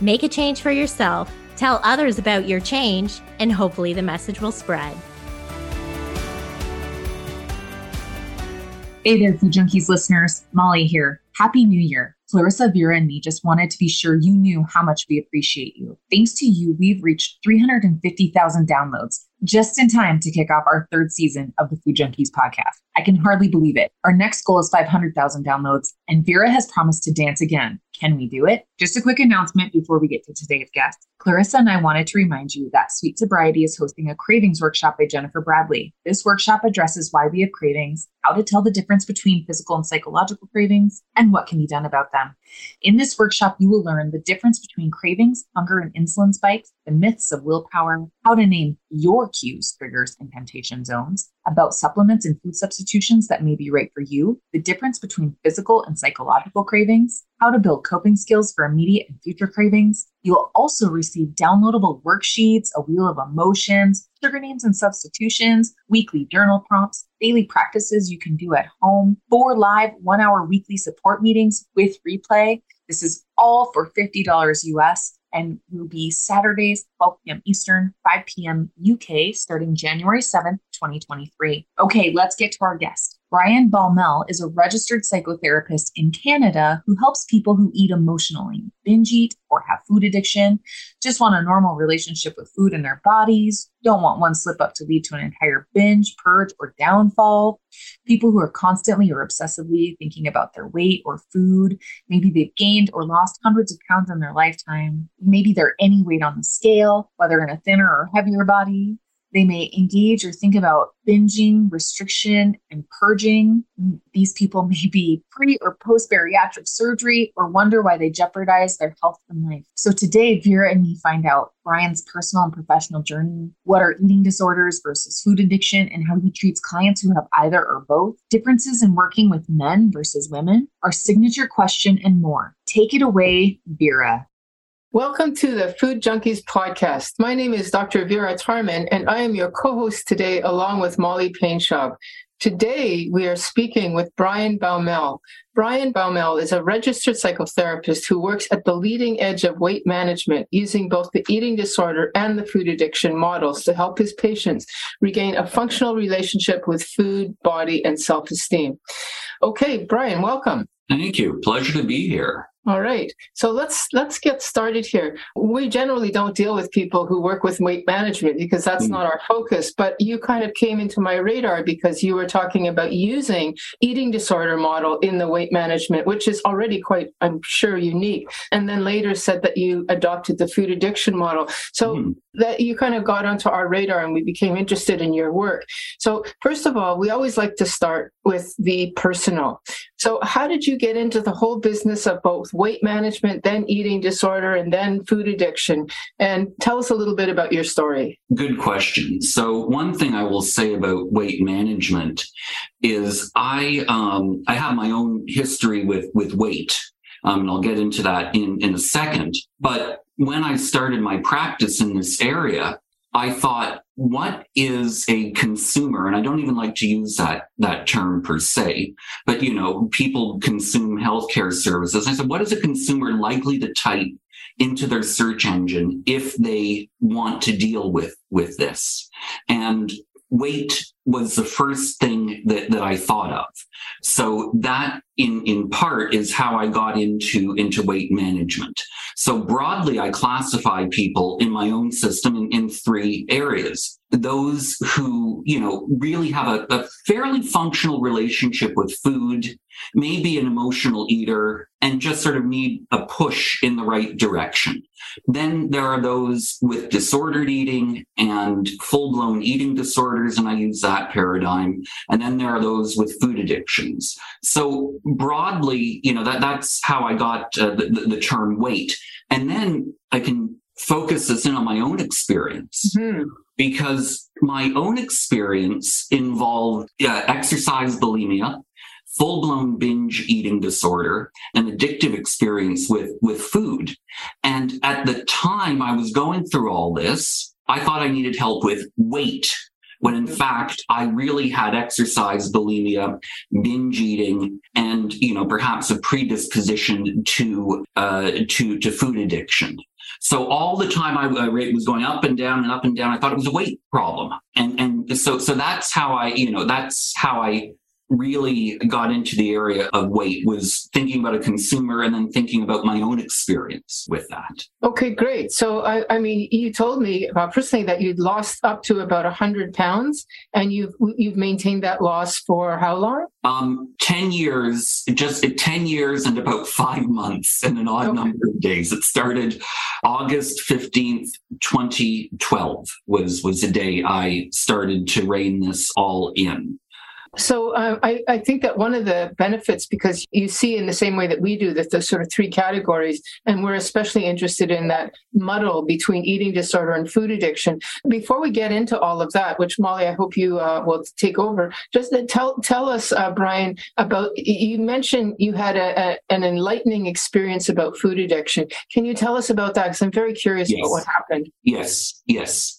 make a change for yourself, tell others about your change, and hopefully the message will spread. Hey there, Food Junkies listeners. Molly here. Happy New Year. Clarissa, Vera, and me just wanted to be sure you knew how much we appreciate you. Thanks to you, we've reached 350,000 downloads just in time to kick off our third season of the Food Junkies podcast. I can hardly believe it. Our next goal is 500,000 downloads, and Vera has promised to dance again. Can we do it? Just a quick announcement before we get to today's guest. Clarissa and I wanted to remind you that Sweet Sobriety is hosting a cravings workshop by Jennifer Bradley. This workshop addresses why we have cravings, how to tell the difference between physical and psychological cravings, and what can be done about them. In this workshop, you will learn the difference between cravings, hunger, and insulin spikes, the myths of willpower, how to name your cues, triggers, and temptation zones, about supplements and food substitutions that may be right for you, the difference between physical and psychological cravings, how to build coping skills for immediate and future cravings. You'll also receive downloadable worksheets, a wheel of emotions, sugar names and substitutions, weekly journal prompts, daily practices you can do at home, four live one hour weekly support meetings with replay. This is all for $50 US and will be Saturdays, 12 p.m. Eastern, 5 p.m. UK, starting January 7th, 2023. Okay, let's get to our guest. Brian Baumel is a registered psychotherapist in Canada who helps people who eat emotionally, binge eat, or have food addiction, just want a normal relationship with food and their bodies, don't want one slip up to lead to an entire binge, purge, or downfall, people who are constantly or obsessively thinking about their weight or food. Maybe they've gained or lost hundreds of pounds in their lifetime. Maybe they're any weight on the scale, whether in a thinner or heavier body. They may engage or think about binging, restriction, and purging. These people may be pre or post bariatric surgery or wonder why they jeopardize their health and life. So today, Vera and me find out Brian's personal and professional journey, what are eating disorders versus food addiction, and how he treats clients who have either or both, differences in working with men versus women, our signature question, and more. Take it away, Vera. Welcome to the Food Junkies podcast. My name is Dr. Vera Tarman, and I am your co host today, along with Molly Painschab. Today, we are speaking with Brian Baumel. Brian Baumel is a registered psychotherapist who works at the leading edge of weight management using both the eating disorder and the food addiction models to help his patients regain a functional relationship with food, body, and self esteem. Okay, Brian, welcome. Thank you. Pleasure to be here. All right. So let's let's get started here. We generally don't deal with people who work with weight management because that's mm. not our focus, but you kind of came into my radar because you were talking about using eating disorder model in the weight management, which is already quite I'm sure unique. And then later said that you adopted the food addiction model. So mm. that you kind of got onto our radar and we became interested in your work. So first of all, we always like to start with the personal. So how did you get into the whole business of both weight management, then eating disorder, and then food addiction. And tell us a little bit about your story. Good question. So, one thing I will say about weight management is I um, I have my own history with with weight. Um, and I'll get into that in in a second. But when I started my practice in this area, I thought, what is a consumer? And I don't even like to use that, that term per se, but you know, people consume healthcare services. I said, what is a consumer likely to type into their search engine if they want to deal with, with this? And weight was the first thing that, that I thought of. So that in, in part is how I got into, into weight management. So broadly, I classify people in my own system in, in three areas. Those who, you know, really have a, a fairly functional relationship with food, maybe an emotional eater, and just sort of need a push in the right direction. Then there are those with disordered eating and full blown eating disorders, and I use that that paradigm. And then there are those with food addictions. So broadly, you know, that, that's how I got uh, the, the, term weight. And then I can focus this in on my own experience. Mm-hmm. Because my own experience involved uh, exercise bulimia, full blown binge eating disorder, an addictive experience with, with food. And at the time I was going through all this, I thought I needed help with weight when in fact I really had exercise bulimia, binge eating, and you know perhaps a predisposition to uh, to to food addiction. So all the time I, I rate was going up and down and up and down. I thought it was a weight problem, and and so so that's how I you know that's how I really got into the area of weight was thinking about a consumer and then thinking about my own experience with that. Okay, great. So, I, I mean, you told me uh, personally that you'd lost up to about 100 pounds and you've, you've maintained that loss for how long? Um, 10 years, just 10 years and about five months and an odd okay. number of days. It started August 15th, 2012 was, was the day I started to rein this all in. So uh, I, I, think that one of the benefits, because you see in the same way that we do, that the sort of three categories, and we're especially interested in that muddle between eating disorder and food addiction. Before we get into all of that, which Molly, I hope you uh, will take over, just tell tell us, uh, Brian, about you mentioned you had a, a, an enlightening experience about food addiction. Can you tell us about that? Because I'm very curious yes. about what happened. Yes, yes.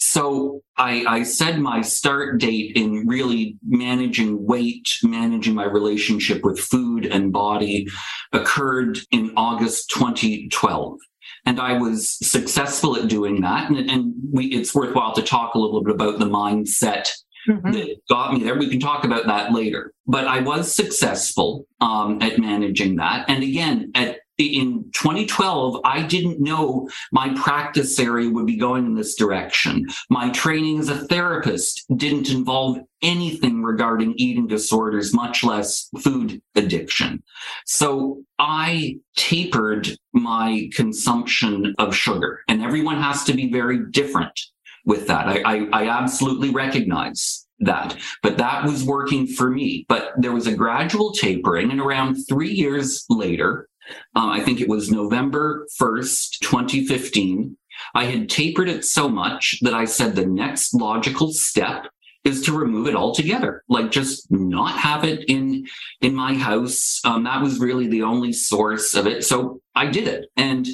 So I, I said my start date in really managing weight, managing my relationship with food and body occurred in August 2012 and I was successful at doing that. And, and we, it's worthwhile to talk a little bit about the mindset mm-hmm. that got me there. We can talk about that later. But I was successful um, at managing that. And again, at in 2012, I didn't know my practice area would be going in this direction. My training as a therapist didn't involve anything regarding eating disorders, much less food addiction. So I tapered my consumption of sugar and everyone has to be very different with that. I, I, I absolutely recognize that. But that was working for me. But there was a gradual tapering, and around three years later, um, I think it was November 1st, 2015. I had tapered it so much that I said the next logical step is to remove it altogether like just not have it in in my house. Um, that was really the only source of it. So i did it and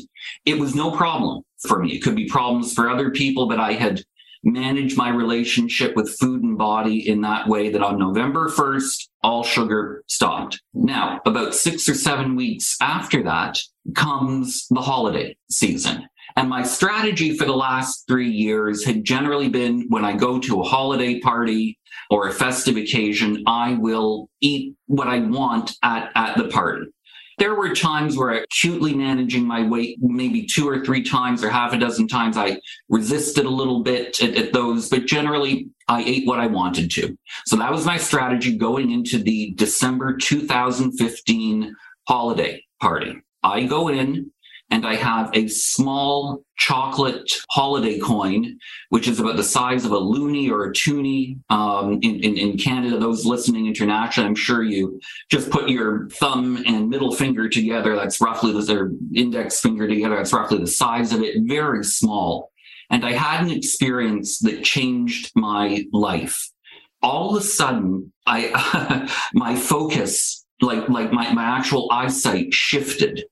it was no problem for me. It could be problems for other people but i had manage my relationship with food and body in that way that on November 1st, all sugar stopped. Now, about six or seven weeks after that comes the holiday season. And my strategy for the last three years had generally been when I go to a holiday party or a festive occasion, I will eat what I want at, at the party. There were times where acutely managing my weight, maybe two or three times or half a dozen times, I resisted a little bit at, at those, but generally I ate what I wanted to. So that was my strategy going into the December 2015 holiday party. I go in, and I have a small chocolate holiday coin, which is about the size of a loonie or a toonie. Um, in, in, in Canada, those listening internationally, I'm sure you just put your thumb and middle finger together. That's roughly the their index finger together. That's roughly the size of it. Very small. And I had an experience that changed my life. All of a sudden, I my focus, like like my, my actual eyesight shifted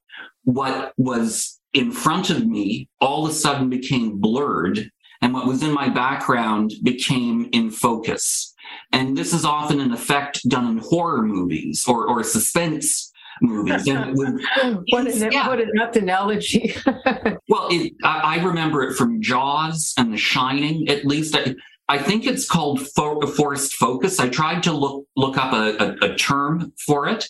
what was in front of me all of a sudden became blurred and what was in my background became in focus. And this is often an effect done in horror movies or, or suspense movies. Would, what, an, yeah. what an analogy. well, it, I, I, remember it from Jaws and The Shining, at least. I, I think it's called fo- forced focus. I tried to look look up a, a, a term for it,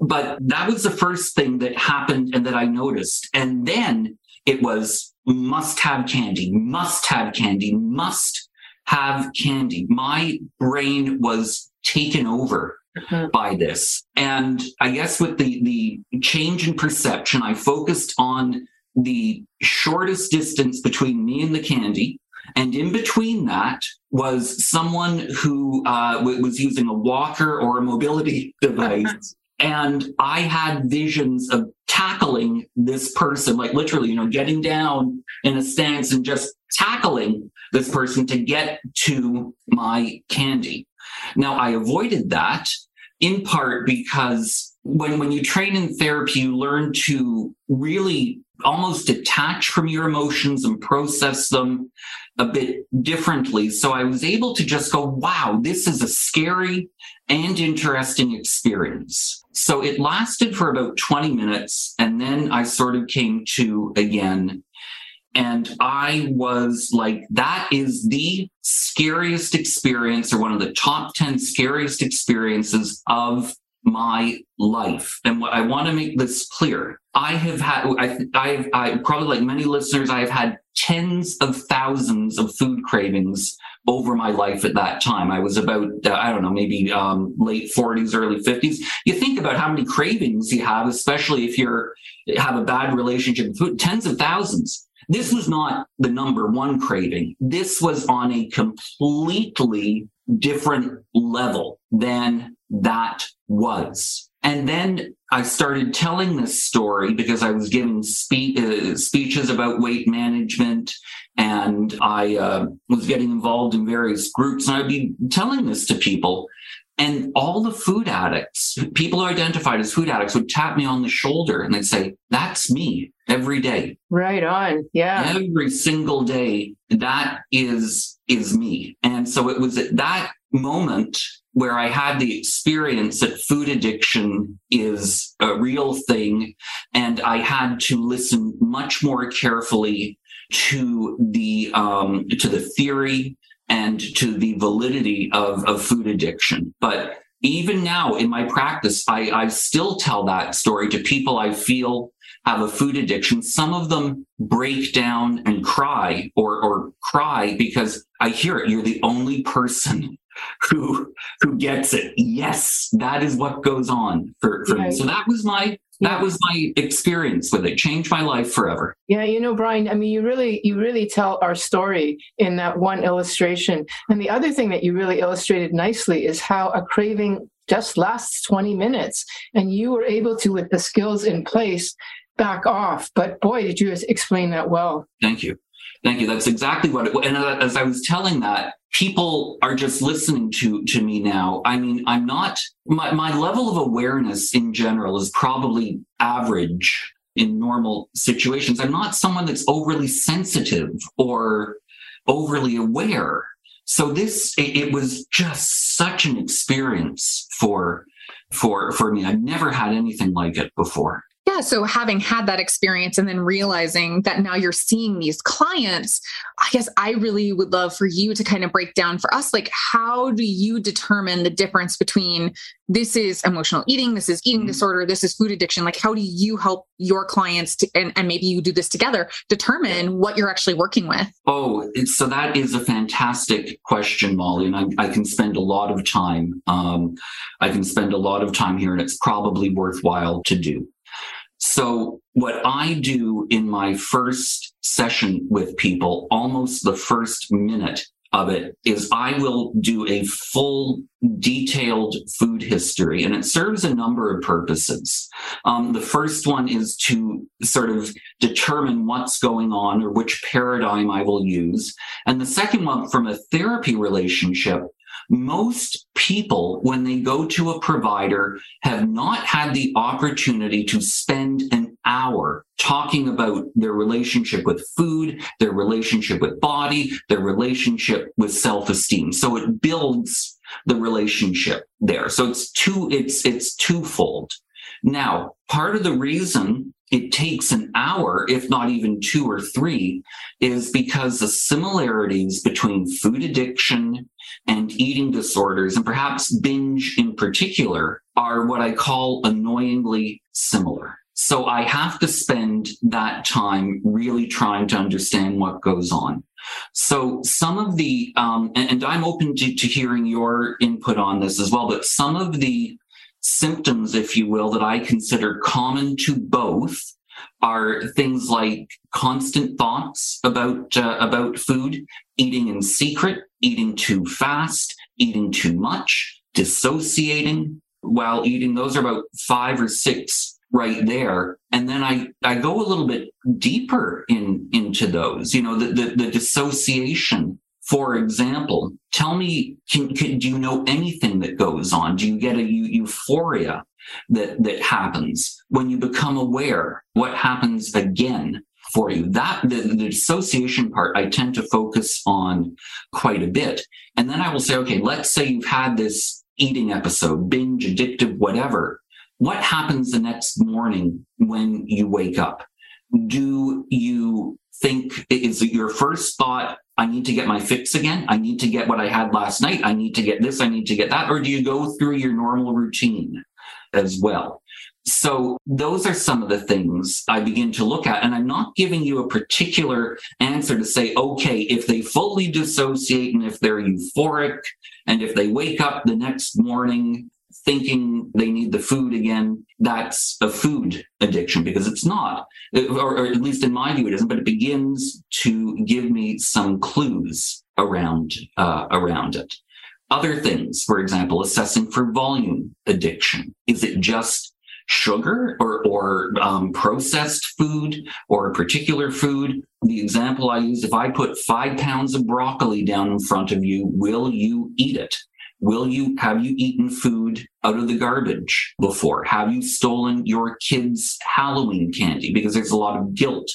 but that was the first thing that happened and that I noticed. And then it was must have candy, must have candy, must have candy. My brain was taken over mm-hmm. by this. And I guess with the, the change in perception, I focused on the shortest distance between me and the candy And in between that was someone who uh, w- was using a walker or a mobility device. And I had visions of tackling this person, like literally, you know, getting down in a stance and just tackling this person to get to my candy. Now, I avoided that in part because when, when you train in therapy, you learn to really almost detach from your emotions and process them a bit differently. So I was able to just go, wow, this is a scary and interesting experience. So it lasted for about 20 minutes. And then I sort of came to again. And I was like, that is the scariest experience or one of the top 10 scariest experiences of my life. And what I want to make this clear, I have had, I, I've, I probably like many listeners, I have had tens of thousands of food cravings over my life at that time. I was about, uh, I don't know, maybe um, late 40s, early 50s. You think about how many cravings you have, especially if you're have a bad relationship with food, tens of thousands. This was not the number one craving. This was on a completely different level than that was. And then I started telling this story because I was giving spe- uh, speeches about weight management and I uh, was getting involved in various groups and I'd be telling this to people. And all the food addicts, people identified as food addicts, would tap me on the shoulder and they'd say, That's me every day. Right on. Yeah. Every single day, that is is me. And so it was at that moment where I had the experience that food addiction is a real thing. And I had to listen much more carefully to the, um, to the theory and to the validity of, of food addiction. But even now in my practice, I, I still tell that story to people I feel have a food addiction. Some of them break down and cry or, or cry because I hear it. You're the only person who who gets it. Yes, that is what goes on for, for me. So that was my that was my experience with it. Changed my life forever. Yeah, you know, Brian, I mean, you really you really tell our story in that one illustration. And the other thing that you really illustrated nicely is how a craving just lasts 20 minutes and you were able to with the skills in place back off. But boy, did you explain that well. Thank you. Thank you. That's exactly what it and as I was telling that, people are just listening to to me now. I mean i'm not my, my level of awareness in general is probably average in normal situations. I'm not someone that's overly sensitive or overly aware. So this it, it was just such an experience for for for me. I've never had anything like it before yeah. So having had that experience and then realizing that now you're seeing these clients, I guess I really would love for you to kind of break down for us like, how do you determine the difference between this is emotional eating, this is eating mm-hmm. disorder, this is food addiction? Like, how do you help your clients to, and, and maybe you do this together, determine what you're actually working with? Oh, so that is a fantastic question, Molly. And I, I can spend a lot of time. Um, I can spend a lot of time here, and it's probably worthwhile to do. So what I do in my first session with people, almost the first minute of it is I will do a full detailed food history and it serves a number of purposes. Um, the first one is to sort of determine what's going on or which paradigm I will use. And the second one from a therapy relationship most people, when they go to a provider, have not had the opportunity to spend an hour talking about their relationship with food, their relationship with body, their relationship with self-esteem. So it builds the relationship there. So it's two, it's, it's twofold. Now, part of the reason it takes an hour, if not even two or three, is because the similarities between food addiction and eating disorders, and perhaps binge in particular, are what I call annoyingly similar. So I have to spend that time really trying to understand what goes on. So some of the, um, and, and, I'm open to, to hearing your input on this as well, but some of the symptoms, if you will, that I consider common to both are things like constant thoughts about uh, about food, eating in secret, eating too fast, eating too much, dissociating while eating. Those are about five or six right there. And then I, I go a little bit deeper in, into those, you know, the, the, the dissociation. For example, tell me, can, can, do you know anything that goes on? Do you get a euphoria that, that happens when you become aware? What happens again? for you. That the, the dissociation part I tend to focus on quite a bit. And then I will say, okay, let's say you've had this eating episode, binge, addictive, whatever. What happens the next morning when you wake up? Do you think, is your first thought, I need to get my fix again? I need to get what I had last night. I need to get this. I need to get that. Or do you go through your normal routine as well? So those are some of the things I begin to look at. And I'm not giving you a particular answer to say, okay, if they fully dissociate and if they're euphoric and if they wake up the next morning thinking they need the food again, that's a food addiction because it's not, or, or, at least in my view, it isn't, but it begins to give me some clues around, uh, around it. Other things, for example, assessing for volume addiction. Is it just sugar or, or um, processed food or a particular food. The example I use, if I put five pounds of broccoli down in front of you, will you eat it? Will you, have you eaten food out of the garbage before? Have you stolen your kids' Halloween candy? Because there's a lot of guilt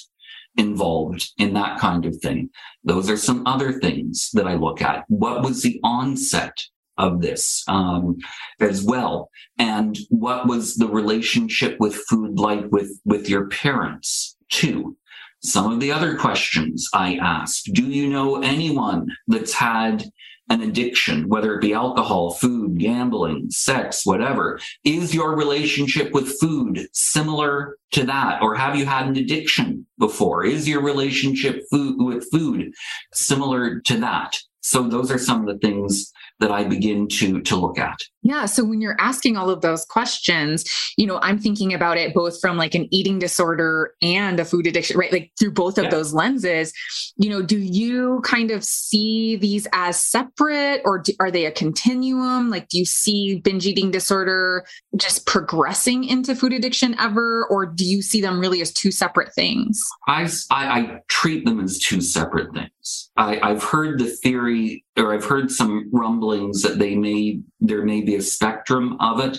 involved in that kind of thing. Those are some other things that I look at. What was the onset of this um, as well and what was the relationship with food like with with your parents too some of the other questions i asked do you know anyone that's had an addiction whether it be alcohol food gambling sex whatever. Is your relationship with food similar to that or have you had an addiction before? Is your relationship food with food similar to that so those are some of the things that I begin to to look at. Yeah. So when you're asking all of those questions, you know, I'm thinking about it both from like an eating disorder and a food addiction, right? Like through both of yeah. those lenses. You know, do you kind of see these as separate or do, are they a continuum? Like, do you see binge eating disorder just progressing into food addiction ever, or do you see them really as two separate things? I, I, I treat them as two separate things. I, I've heard the theory, or I've heard some rumblings that they may there may be a spectrum of it.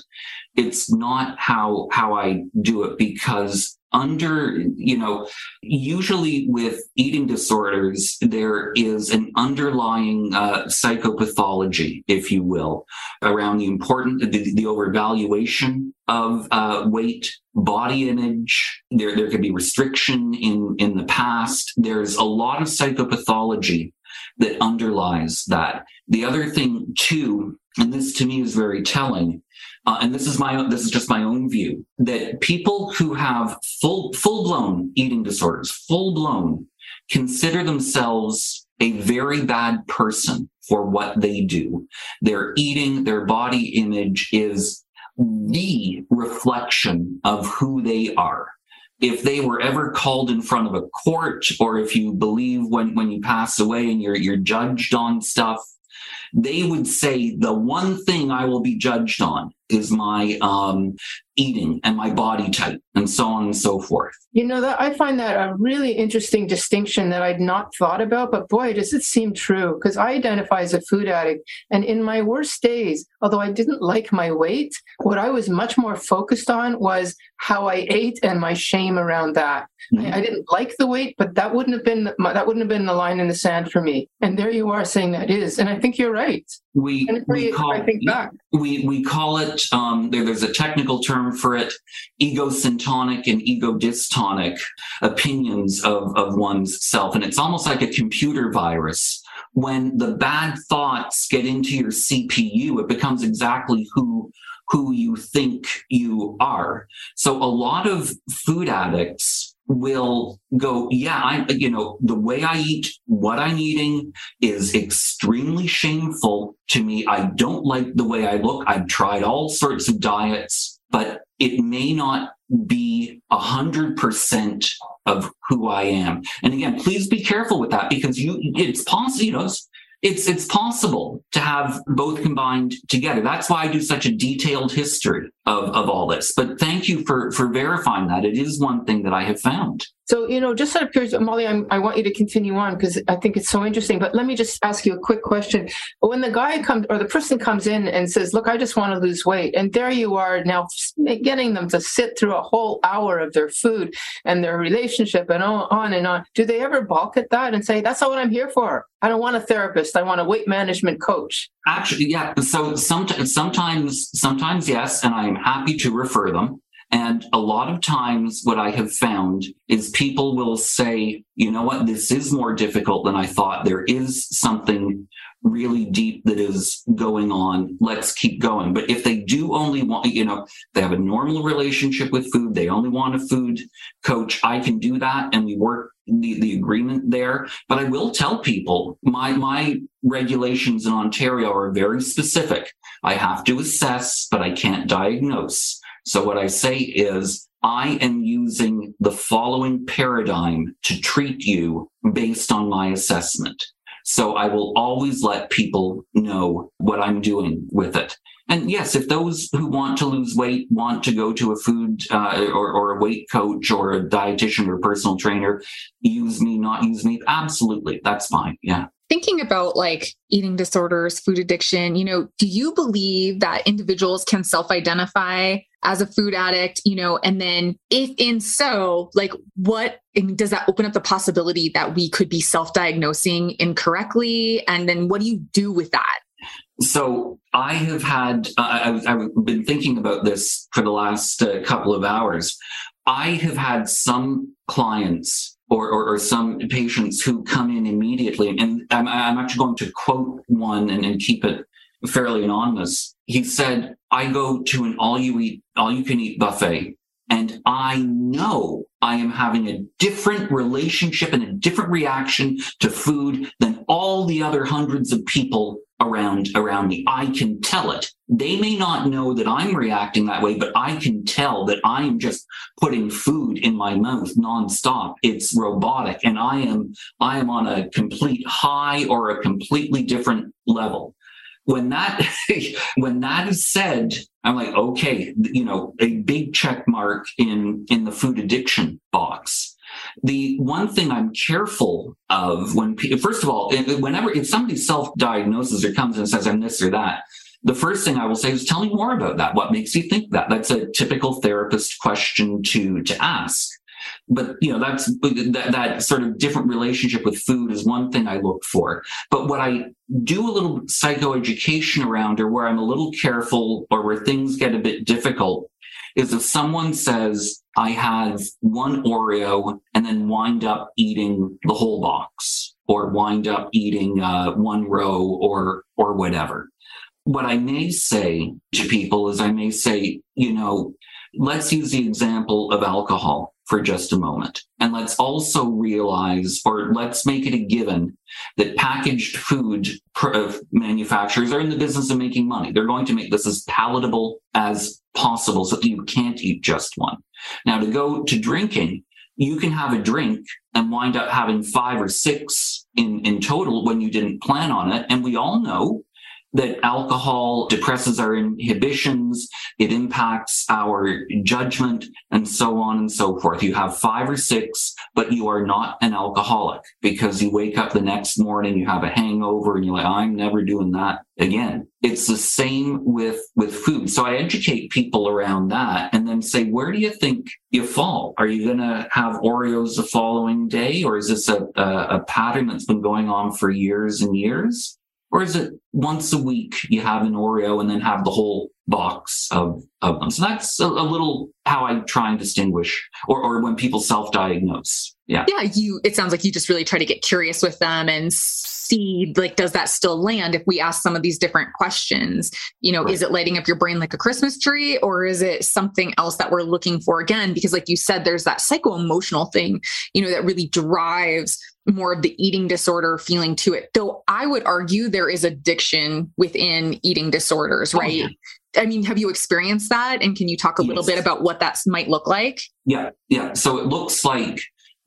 It's not how how I do it because under you know usually with eating disorders there is an underlying uh, psychopathology if you will around the important the, the overvaluation of uh, weight body image. There there could be restriction in in the past. There's a lot of psychopathology that underlies that. The other thing too and this to me is very telling. Uh, and this is my own, this is just my own view that people who have full full blown eating disorders full blown consider themselves a very bad person for what they do. Their eating their body image is the reflection of who they are. If they were ever called in front of a court or if you believe when when you pass away and you're you're judged on stuff they would say the one thing I will be judged on is my um, eating and my body type and so on and so forth. You know, that I find that a really interesting distinction that I'd not thought about, but boy, does it seem true because I identify as a food addict. And in my worst days, although I didn't like my weight, what I was much more focused on was how I ate and my shame around that. Mm-hmm. I, I, didn't like the weight, but that wouldn't have been that wouldn't have been the line in the sand for me. And there you are saying that is, and I think you're right. We, we call, I think back. we we call it um, there, there's a technical term for it egosyntonic and egodystonic opinions of, of one's self. And it's almost like a computer virus. When the bad thoughts get into your CPU, it becomes exactly who who you think you are. So a lot of food addicts will go, yeah, I, you know, the way I eat, what I'm eating is extremely shameful to me. I don't like the way I look. I've tried all sorts of diets, but it may not be a hundred percent of who I am. And again, please be careful with that because you, it's possible, you know, it's it's possible to have both combined together. That's why I do such a detailed history of, of all this. But thank you for for verifying that. It is one thing that I have found. So, you know, just out of curiosity, Molly, I'm, i want you to continue on because I think it's so interesting. But let me just ask you a quick question. When the guy comes or the person comes in and says, Look, I just want to lose weight, and there you are now getting them to sit through a whole hour of their food and their relationship and on and on, do they ever balk at that and say, That's not what I'm here for? I don't want a therapist. I want a weight management coach. Actually, yeah. So sometimes, sometimes, sometimes yes, and I'm happy to refer them. And a lot of times, what I have found is people will say, you know what, this is more difficult than I thought. There is something really deep that is going on. Let's keep going. But if they do only want, you know, they have a normal relationship with food, they only want a food coach, I can do that. And we work the, the agreement there. But I will tell people my, my regulations in Ontario are very specific. I have to assess, but I can't diagnose. So what I say is, I am using the following paradigm to treat you based on my assessment. So I will always let people know what I'm doing with it. And yes, if those who want to lose weight want to go to a food uh, or, or a weight coach or a dietitian or personal trainer, use me, not use me, absolutely, that's fine. Yeah thinking about like eating disorders, food addiction, you know, do you believe that individuals can self identify as a food addict, you know, and then if in so, like what does that open up the possibility that we could be self diagnosing incorrectly? And then what do you do with that? So I have had, uh, I, have been thinking about this for the last uh, couple of hours. I have had some clients or, or, or, some patients who come in immediately. And I'm, I'm actually going to quote one and, and, keep it fairly anonymous. He said, I go to an all you eat, all you can eat buffet and I know I am having a different relationship and a different reaction to food than all the other hundreds of people around around me. I can tell it. They may not know that I'm reacting that way, but I can tell that I am just putting food in my mouth nonstop. It's robotic and I am I am on a complete high or a completely different level. When that when that is said, I'm like, okay, you know, a big check mark in in the food addiction box the one thing I'm careful of when, first of all, whenever if somebody self-diagnoses or comes and says I'm this or that, the first thing I will say is tell me more about that. What makes you think that? That's a typical therapist question to to ask. But you know that's that, that sort of different relationship with food is one thing I look for. But what I do a little psychoeducation around, or where I'm a little careful, or where things get a bit difficult, is if someone says, I have one Oreo and then wind up eating the whole box or wind up eating uh, one row or, or whatever. What I may say to people is I may say, you know, let's use the example of alcohol for just a moment. And let's also realize, or let's make it a given, that packaged food uh, manufacturers are in the business of making money. They're going to make this as palatable as possible so that you can't eat just one. Now, to go to drinking, you can have a drink and wind up having five or six in, in total when you didn't plan on it. And we all know that alcohol depresses our inhibitions, it impacts our judgment, and so on and so forth. You have five or six, but you are not an alcoholic because you wake up the next morning, you have a hangover, and you're like, I'm never doing that again. It's the same with, with food. So I educate people around that and then say, where do you think you fall? Are you going to have Oreos the following day? Or is this a, a, a pattern that's been going on for years and years? Or is it once a week you have an Oreo and then have the whole box of, of them? So that's a, a little how I try and distinguish or, or when people self-diagnose. Yeah. Yeah. You, it sounds like you just really try to get curious with them and see, like, does that still land if we ask some of these different questions? You know, right. is it lighting up your brain like a Christmas tree or is it something else that we're looking for again? Because like you said, there's that psycho emotional thing, you know, that really drives more of the eating disorder feeling to it. Though I would argue there is addiction within eating disorders, oh, right? Oh, yeah. I mean, have you experienced that? And can you talk a yes. little bit about what that might look like? Yeah, yeah. So it looks like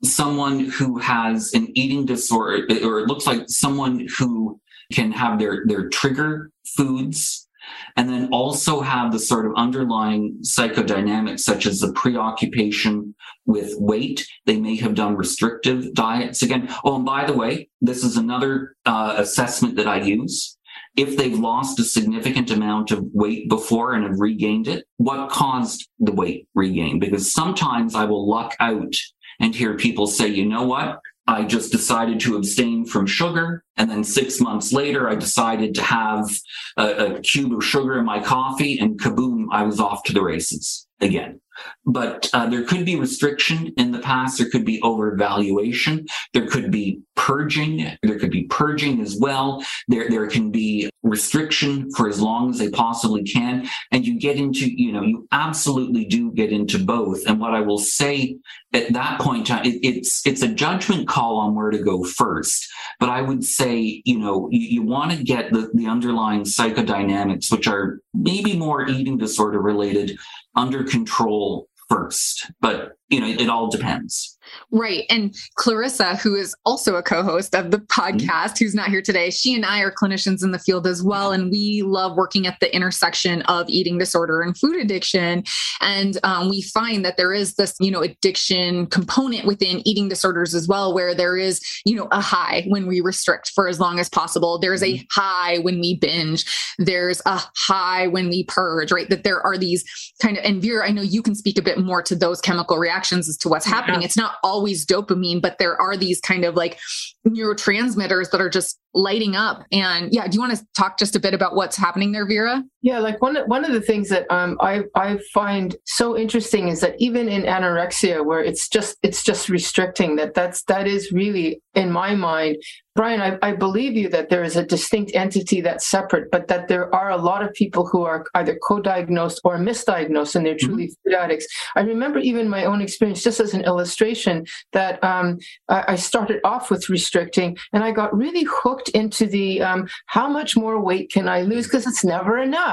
someone who has an eating disorder, or it looks like someone who can have their their trigger foods and then also have the sort of underlying psychodynamics such as the preoccupation with weight they may have done restrictive diets again oh and by the way this is another uh, assessment that i use if they've lost a significant amount of weight before and have regained it what caused the weight regain? Because sometimes i will luck out and hear people say you know what? I just decided to abstain from sugar. And then six months later, I decided to have a, a, cube of sugar in my coffee and kaboom, I was off to the races again. But uh, there could be restriction in the past. There could be overvaluation. There could be purging. There could be purging as well. There, there can be restriction for as long as they possibly can. And you get into, you know, you absolutely do get into both. And what I will say at that point, it, it's, it's a judgment call on where to go first. But I would say, you know, you, you want to get the, the underlying psychodynamics, which are maybe more eating disorder related under control first. But you know, it all depends. Right. And Clarissa, who is also a co host of the mm-hmm. podcast, who's not here today, she and I are clinicians in the field as well. And we love working at the intersection of eating disorder and food addiction. And um, we find that there is this, you know, addiction component within eating disorders as well, where there is, you know, a high when we restrict for as long as possible. There's a mm-hmm. high when we binge. There's a high when we purge, right? That there are these kind of, and Vera, I know you can speak a bit more to those chemical reactions reactions as to what's happening. Yeah. It's not always dopamine, but there are these kind of like neurotransmitters that are just lighting up. And yeah, do you want to talk just a bit about what's happening there, Vera? Yeah, like one one of the things that um, I I find so interesting is that even in anorexia, where it's just it's just restricting, that that's that is really in my mind Brian, I, I, believe you that there is a distinct entity that's separate, but that there are a lot of people who are either co-diagnosed or misdiagnosed, and they're mm-hmm. truly mm-hmm. food addicts. I remember even my own experience, just as an illustration, that um, I, I, started off with restricting, and I got really hooked into the um, how much more weight can I lose because it's never enough.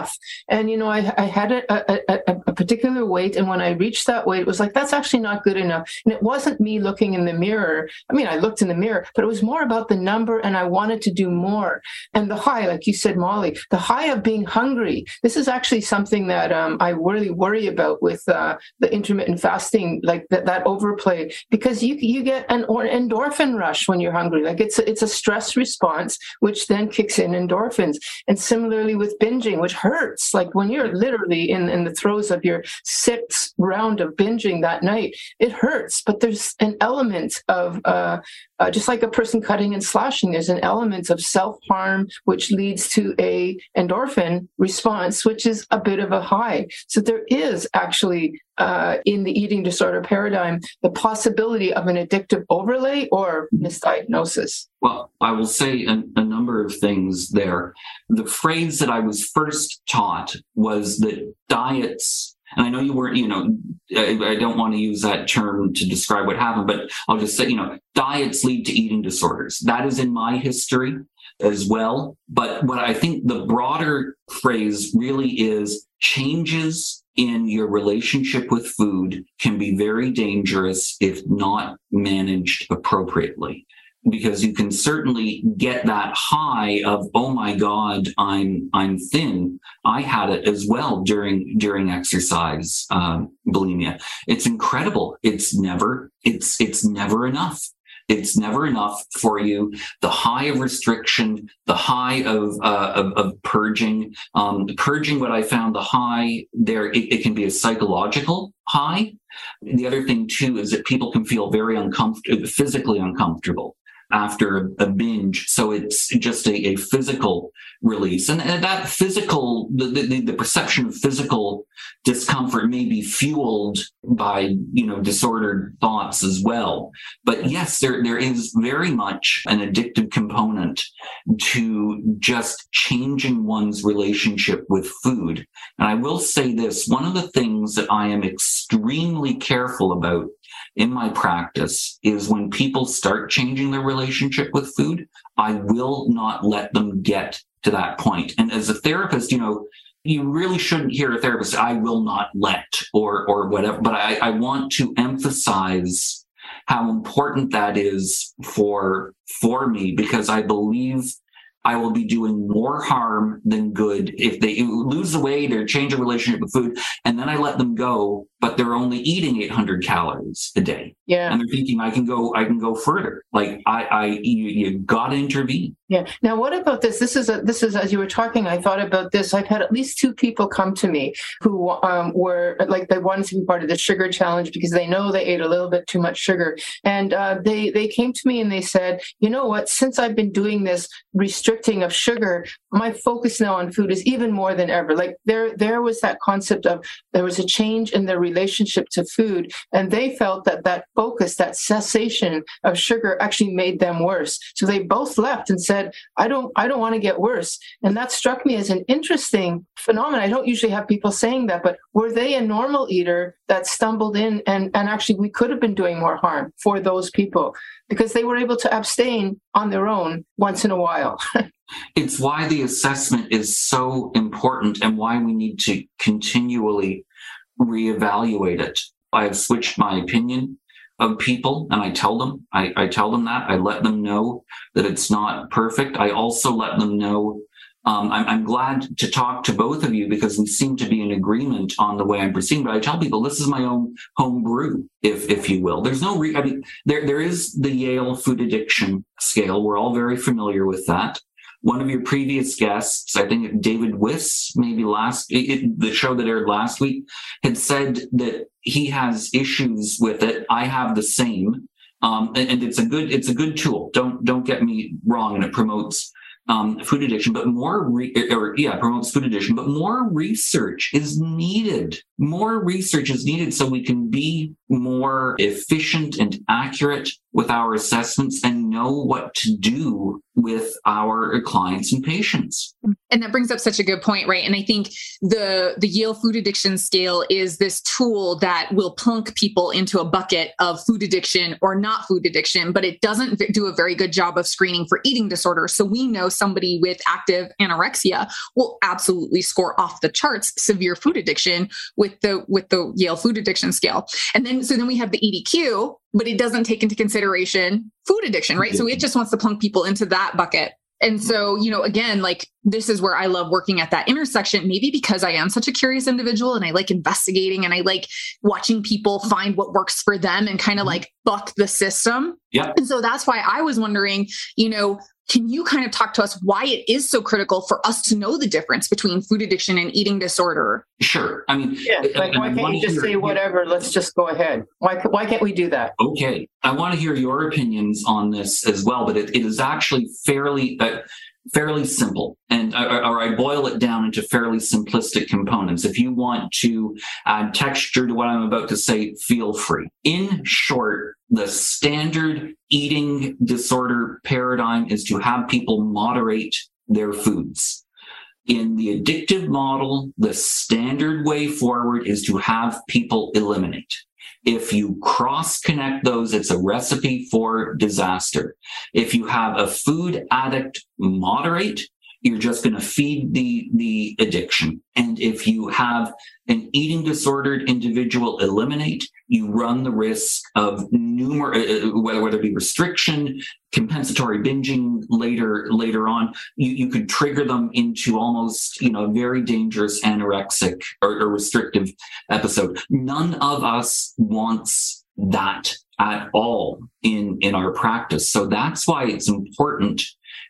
And you know, I, I had a, a, a, particular weight, and when I reached that weight, it was like that's actually not good enough. And it wasn't me looking in the mirror. I mean, I looked in the mirror, but it was more about the number and I wanted to do more. And the high, like you said, Molly, the high of being hungry. This is actually something that um, I really worry about with uh, the intermittent fasting, like that, that overplay, because you you get an endorphin rush when you're hungry. Like it's a, it's a stress response, which then kicks in endorphins. And similarly with binging, which hurts. Like when you're literally in, in the throes of your sixth round of binging that night, it hurts. But there's an element of uh, uh, just like a person cutting and slashing, there's an element of self harm which leads to a endorphin response, which is a bit of a high. So there is actually uh, in the eating disorder paradigm the possibility of an addictive overlay or misdiagnosis. Well, I will say a, a number of things there. The phrase that I was first taught was that diets and I know you weren't, you know, I, I, don't want to use that term to describe what happened, but I'll just say, you know, diets lead to eating disorders. That is in my history as well. But what I think the broader phrase really is changes in your relationship with food can be very dangerous if not managed appropriately because you can certainly get that high of oh my god i'm i'm thin. I had it as well during during exercise um, bulimia. It's incredible. It's never it's it's never enough it's never enough for you. The high of restriction, the high of uh, of, of, purging, um, purging. What I found the high there, it, it can be a psychological high. The other thing too is that people can feel very uncomfortable, physically uncomfortable after a binge. So it's just a, a physical release. And, and that physical, the, the, the, perception of physical discomfort may be fueled by, you know, disordered thoughts as well. But yes, there, there is very much an addictive component to just changing one's relationship with food. And I will say this, one of the things that I am extremely careful about in my practice is when people start changing their relationship with food, I will not let them get to that point. And as a therapist, you know, you really shouldn't hear a therapist I will not let or or whatever. But I, I want to emphasize how important that is for for me because I believe I will be doing more harm than good if they lose the weight or change a relationship with food, and then I let them go, but they're only eating 800 calories a day. Yeah. And they're thinking I can go, I can go further. Like I, I, you, you got to intervene. Yeah. Now, what about this? This is a, this is as you were talking, I thought about this. I've had at least two people come to me who um, were like they wanted to be part of the sugar challenge because they know they ate a little bit too much sugar, and uh, they they came to me and they said, you know what? Since I've been doing this restricting of sugar, my focus now on food is even more than ever. Like there there was that concept of there was a change in their relationship to food, and they felt that that focus, that cessation of sugar, actually made them worse. So they both left and said said, I don't, I don't want to get worse. And that struck me as an interesting phenomenon. I don't usually have people saying that, but were they a normal eater that stumbled in and, and actually we could have been doing more harm for those people because they were able to abstain on their own once in a while. it's why the assessment is so important and why we need to continually reevaluate it. I've switched my opinion of people and I tell them, I, I, tell them that. I let them know that it's not perfect. I also let them know um, I'm, I'm, glad to talk to both of you because we seem to be in agreement on the way I'm proceeding. But I tell people this is my own home brew, if if you will. There's no re- I mean there there is the Yale food addiction scale. We're all very familiar with that one of your previous guests, I think David Wiss, maybe last it, the show that aired last week, had said that he has issues with it. I have the same, um, and, and, it's a good it's a good tool. Don't don't get me wrong, and it promotes um, food addiction, but more, re- or yeah, promotes food addiction, but more research is needed. More research is needed so we can be more efficient and accurate with our assessments and know what to do with our clients and patients. And that brings up such a good point, right? And I think the the Yale food addiction scale is this tool that will plunk people into a bucket of food addiction or not food addiction, but it doesn't do a very good job of screening for eating disorders. So we know somebody with active anorexia will absolutely score off the charts severe food addiction with the with the Yale food addiction scale. And then so then we have the EDQ, but it doesn't take into consideration food addiction, right? So it just wants to plunk people into that bucket. And so, you know, again, like this is where I love working at that intersection, maybe because I am such a curious individual and I like investigating and I like watching people find what works for them and kind of mm-hmm. like buck the system. Yeah. And so that's why I was wondering, you know, can you kind of talk to us why it is so critical for us to know the difference between food addiction and eating disorder? Sure. I mean, yeah, like why can't you just say whatever? Let's just go ahead. Why, why can't we do that? Okay. I want to hear your opinions on this as well, but it, it is actually fairly. Uh, fairly simple and or I boil it down into fairly simplistic components. If you want to add texture to what I'm about to say, feel free. In short, the standard eating disorder paradigm is to have people moderate their foods. In the addictive model, the standard way forward is to have people eliminate. If you cross connect those, it's a recipe for disaster. If you have a food addict moderate, you're just going to feed the the addiction. And if you have an eating disordered individual eliminate you run the risk of numerous uh, uh, whether, whether it be restriction compensatory binging later later on you, you could trigger them into almost you know very dangerous anorexic or, or restrictive episode. None of us wants that at all in in our practice. So that's why it's important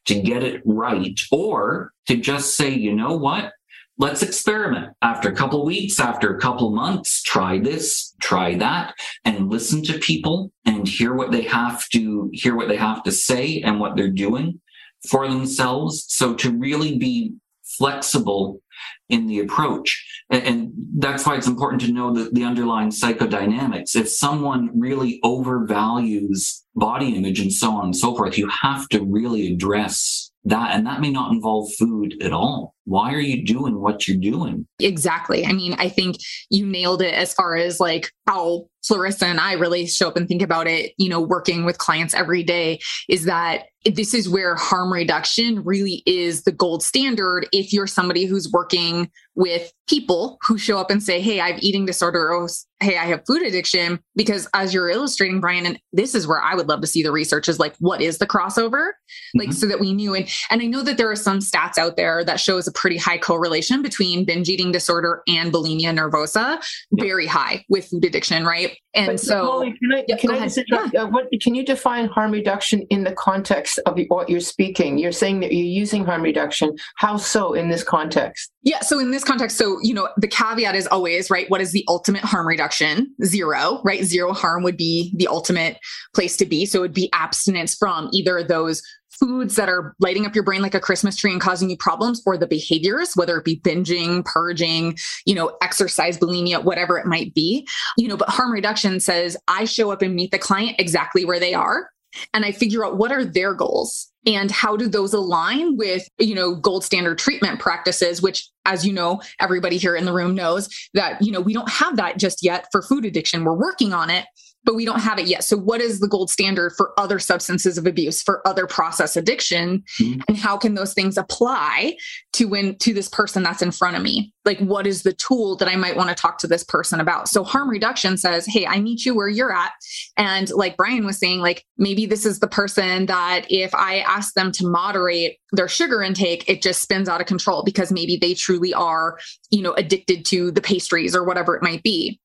to get it right or to just say, you know what? Let's experiment. After a couple weeks, after a couple months, try this, try that, and listen to people and hear what they have to hear what they have to say and what they're doing for themselves. So to really be flexible in the approach. And, and, that's why it's important to know the, the underlying psychodynamics. If someone really overvalues body image and so on and so forth, you have to really address that. And that may not involve food at all. Why are you doing what you're doing? Exactly. I mean, I think you nailed it as far as like how Clarissa and I really show up and think about it, you know, working with clients every day is that this is where harm reduction really is the gold standard if you're somebody who's working with people who show up and say, Hey, I have eating disorder, or Hey, I have food addiction. Because as you're illustrating, Brian, and this is where I would love to see the research is like, what is the crossover? Like, mm-hmm. so that we knew. And, and I know that there are some stats out there that shows a pretty high correlation between binge eating disorder and bulimia nervosa, yep. very high with food addiction, right? And but so, can I, yeah, can, I yeah. uh, what, can you define harm reduction in the context of what you're speaking? You're saying that you're using harm reduction. How so in this context? Yeah. So in this context, so, you know, the caveat is always, right? What is the ultimate harm reduction? Zero, right? Zero harm would be the ultimate place to be. So it would be abstinence from either of those foods that are lighting up your brain like a Christmas tree and causing you problems or the behaviors, whether it be binging, purging, you know, exercise, bulimia, whatever it might be. You know, but harm reduction says I show up and meet the client exactly where they are and I figure out what are their goals and how do those align with, you know, gold standard treatment practices, which as you know, everybody here in the room knows that, you know, we don't have that just yet for food addiction. We're working on it but we don't have it yet. So, what is the gold standard for other substances of abuse, for other process addiction, mm-hmm. and how can those things apply to when to this person that's in front of me? Like, what is the tool that I might want to talk to this person about? So, harm reduction says, "Hey, I meet you where you're at," and like Brian was saying, like maybe this is the person that if I ask them to moderate their sugar intake, it just spins out of control because maybe they truly are, you know, addicted to the pastries or whatever it might be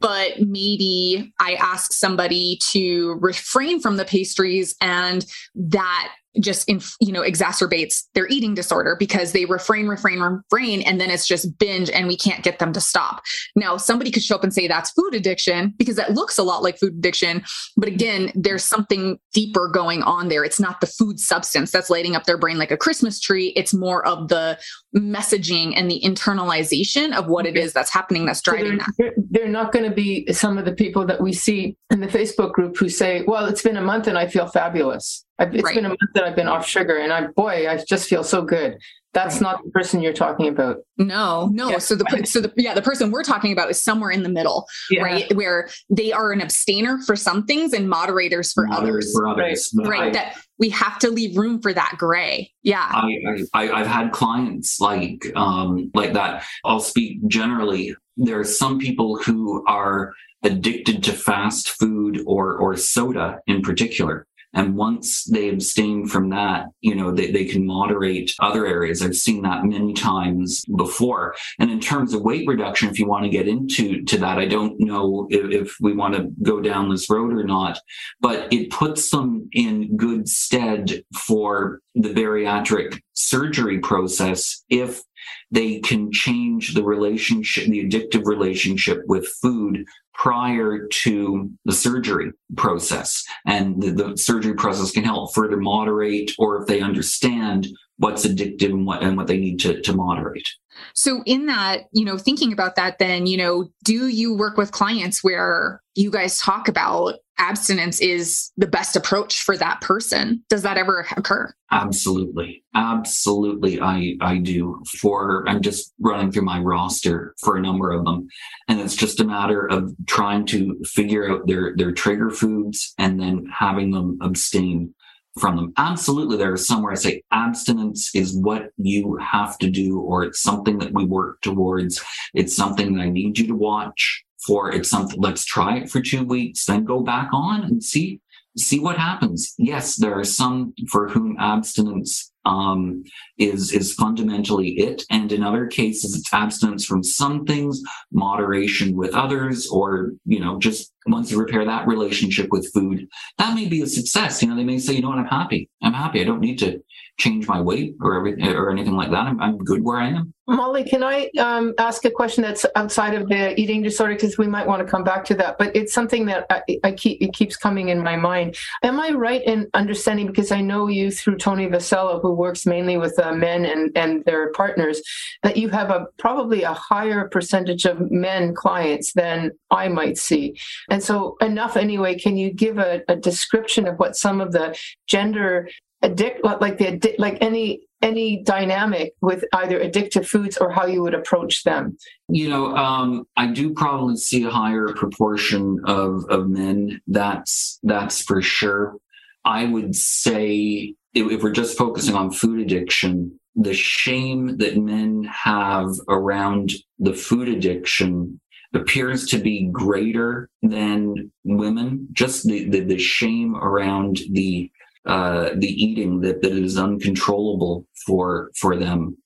but maybe I ask somebody to refrain from the pastries and that just in, you know exacerbates their eating disorder because they refrain refrain refrain and then it's just binge and we can't get them to stop. Now somebody could show up and say that's food addiction because that looks a lot like food addiction but again there's something deeper going on there. It's not the food substance that's lighting up their brain like a christmas tree. It's more of the messaging and the internalization of what it is that's happening that's driving so they're, that. they're not going to be some of the people that we see in the facebook group who say well it's been a month and i feel fabulous it's right. been a month that I've been off sugar, and I, boy, I just feel so good. That's right. not the person you're talking about. No, no. Yeah. So the so the yeah, the person we're talking about is somewhere in the middle, yeah. right? Where they are an abstainer for some things and moderators for others. For others, right? right. That we have to leave room for that gray. Yeah. I, I I've had clients like um like that. I'll speak generally. There are some people who are addicted to fast food or or soda in particular and once they abstain from that, you know, they, they can moderate other areas. I've seen that many times before. And in terms of weight reduction, if you want to get into to that, I don't know if, if we want to go down this road or not, but it puts them in good stead for the bariatric surgery process if they can change the relationship, the addictive relationship with food prior to the surgery process. And the, the, surgery process can help further moderate, or if they understand what's addictive and what, and what they need to, to moderate. So, in that, you know, thinking about that, then, you know, do you work with clients where you guys talk about abstinence is the best approach for that person? Does that ever occur? Absolutely. Absolutely. I, I do for, I'm just running through my roster for a number of them. And it's just a matter of trying to figure out their, their trigger foods and then having them abstain from them. Absolutely. There are some where I say abstinence is what you have to do, or it's something that we work towards. It's something that I need you to watch for. It's something, let's try it for two weeks, then go back on and see, see what happens. Yes, there are some for whom abstinence um, is is fundamentally it, and in other cases, it's abstinence from some things, moderation with others, or you know, just once you repair that relationship with food, that may be a success. You know, they may say, you know what, I'm happy. I'm happy. I don't need to change my weight or everything or anything like that. I'm, I'm good where I am. Molly, can I um, ask a question that's outside of the eating disorder because we might want to come back to that, but it's something that I, I, keep it keeps coming in my mind. Am I right in understanding because I know you through Tony Vasello, who works mainly with uh, men and and their partners, that you have a probably a higher percentage of men clients than I might see, and so enough anyway. Can you give a, a description of what some of the gender addict like the like any any dynamic with either addictive foods or how you would approach them? You know, um, I do probably see a higher proportion of of men. That's that's for sure. I would say if, we're just focusing on food addiction, the shame that men have around the food addiction appears to be greater than women. Just the, the, the shame around the uh, the eating that, that is uncontrollable for for them.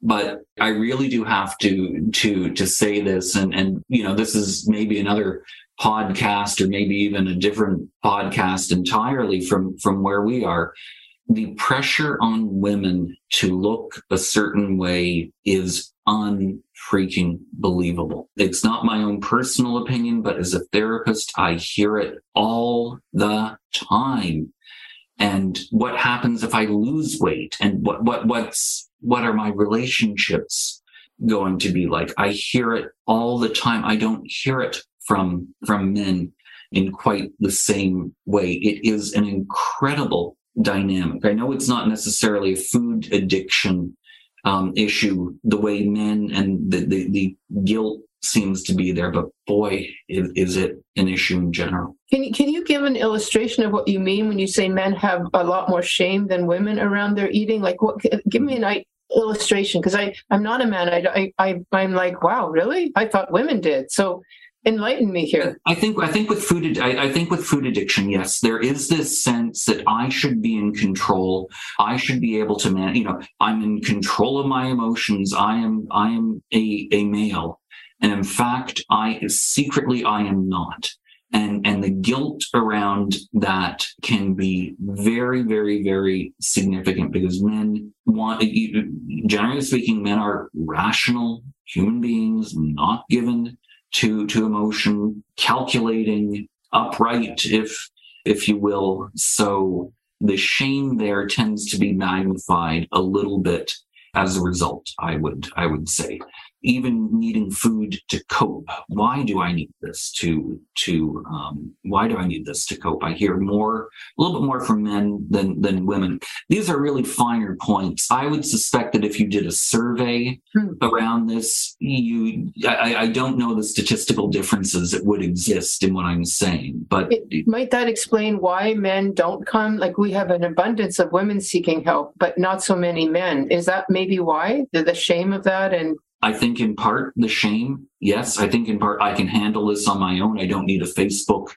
But I really do have to to to say this, and and you know this is maybe another podcast or maybe even a different podcast entirely from from where we are the pressure on women to look a certain way is unfreaking believable. It's not my own personal opinion, but as a therapist, I hear it all the time and what happens if I lose weight and what, what, what's, what are my relationships going to be like? I hear it all the time. I don't hear it from, from men in quite the same way. It is an incredible dynamic. I know it's not necessarily a food addiction um, issue the way men and the, the, the guilt seems to be there, but boy, is, is, it an issue in general. Can you, can you give an illustration of what you mean when you say men have a lot more shame than women around their eating? Like, what? Give me an illustration because I I'm not a man. I, I I'm like, wow, really? I thought women did. So enlighten me here i think i think with food I, I, think with food addiction yes there is this sense that i should be in control i should be able to man you know i'm in control of my emotions i am i am a, a male and in fact, I secretly, I am not. And, and the guilt around that can be very, very, very significant because men want, generally speaking, men are rational human beings, not given to, to emotion, calculating, upright, if, if you will. So the shame there tends to be magnified a little bit as a result, I would, I would say even needing food to cope. Why do I need this to to um, why do I need this to cope? I hear more, a little bit more from men than than women. These are really finer points. I would suspect that if you did a survey hmm. around this, you I, I, don't know the statistical differences that would exist in what I'm saying, but it, might that explain why men don't come? Like we have an abundance of women seeking help, but not so many men. Is that maybe why the, the shame of that and I think in part the shame. Yes, I think in part I can handle this on my own. I don't need a Facebook